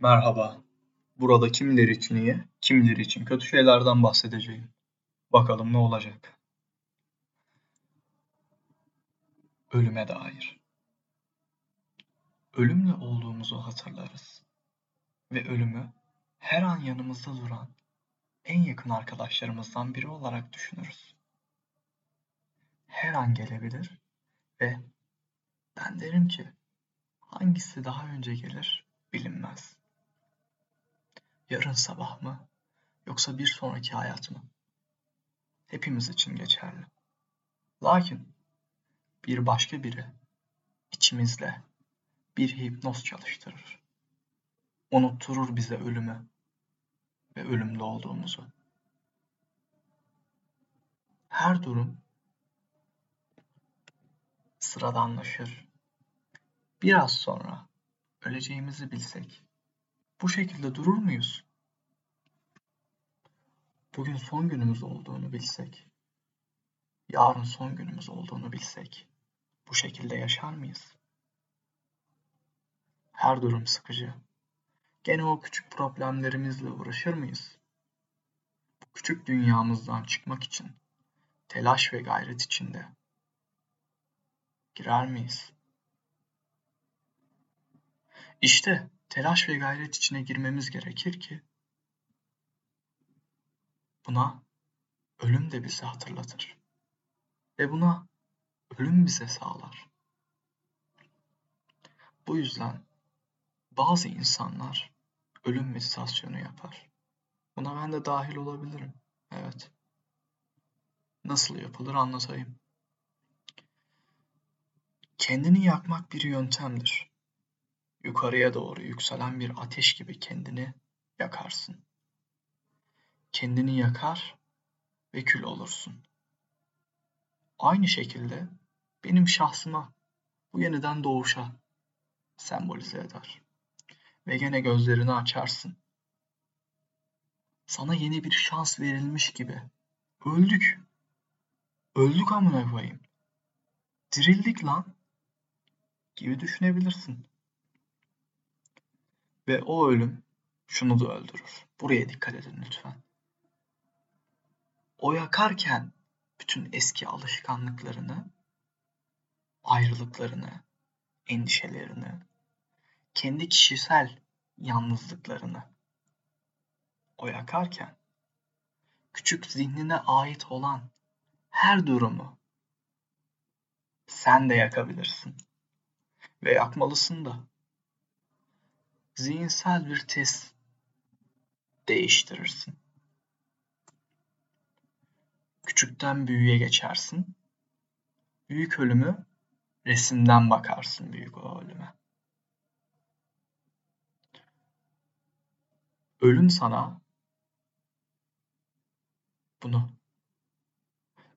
Merhaba. Burada kimileri için iyi, kimileri için kötü şeylerden bahsedeceğim. Bakalım ne olacak? Ölüme dair. Ölümle olduğumuzu hatırlarız. Ve ölümü her an yanımızda duran en yakın arkadaşlarımızdan biri olarak düşünürüz. Her an gelebilir ve ben derim ki hangisi daha önce gelir bilinmez. Yarın sabah mı yoksa bir sonraki hayat mı? Hepimiz için geçerli. Lakin bir başka biri içimizde bir hipnoz çalıştırır. Unutturur bize ölümü ve ölümlü olduğumuzu. Her durum sıradanlaşır. Biraz sonra öleceğimizi bilsek bu şekilde durur muyuz? Bugün son günümüz olduğunu bilsek, yarın son günümüz olduğunu bilsek bu şekilde yaşar mıyız? Her durum sıkıcı. Gene o küçük problemlerimizle uğraşır mıyız? Bu küçük dünyamızdan çıkmak için telaş ve gayret içinde girer miyiz? İşte telaş ve gayret içine girmemiz gerekir ki buna ölüm de bizi hatırlatır ve buna ölüm bize sağlar. Bu yüzden bazı insanlar ölüm meditasyonu yapar. Buna ben de dahil olabilirim. Evet. Nasıl yapılır anlatayım. Kendini yakmak bir yöntemdir. Yukarıya doğru yükselen bir ateş gibi kendini yakarsın. Kendini yakar ve kül olursun. Aynı şekilde benim şahsıma bu yeniden doğuşa sembolize eder. Ve gene gözlerini açarsın. Sana yeni bir şans verilmiş gibi. Öldük. Öldük amına koyayım. Dirildik lan. Gibi düşünebilirsin. Ve o ölüm şunu da öldürür. Buraya dikkat edin lütfen. O yakarken bütün eski alışkanlıklarını, ayrılıklarını, endişelerini, kendi kişisel yalnızlıklarını o yakarken küçük zihnine ait olan her durumu sen de yakabilirsin. Ve yakmalısın da. Zihinsel bir test değiştirirsin. Küçükten büyüğe geçersin. Büyük ölümü resimden bakarsın büyük o ölüme. Ölüm sana bunu.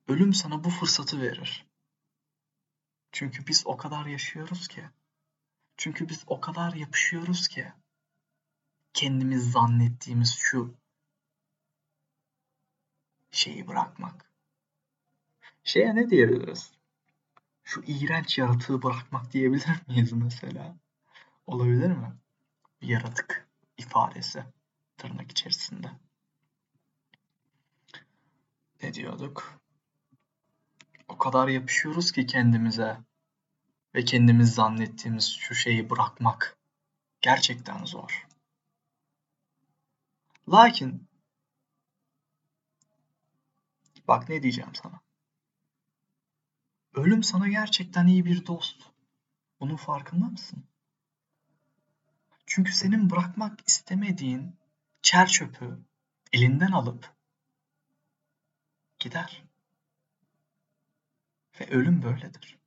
Ölüm sana bu fırsatı verir. Çünkü biz o kadar yaşıyoruz ki. Çünkü biz o kadar yapışıyoruz ki. Kendimiz zannettiğimiz şu şeyi bırakmak. Şeye ne diyebiliriz? Şu iğrenç yaratığı bırakmak diyebilir miyiz mesela? Olabilir mi? Bir yaratık ifadesi tırnak içerisinde. Ne diyorduk? O kadar yapışıyoruz ki kendimize ve kendimiz zannettiğimiz şu şeyi bırakmak gerçekten zor. Lakin bak ne diyeceğim sana. Ölüm sana gerçekten iyi bir dost. Bunun farkında mısın? Çünkü senin bırakmak istemediğin çer çöpü elinden alıp gider. Ve ölüm böyledir.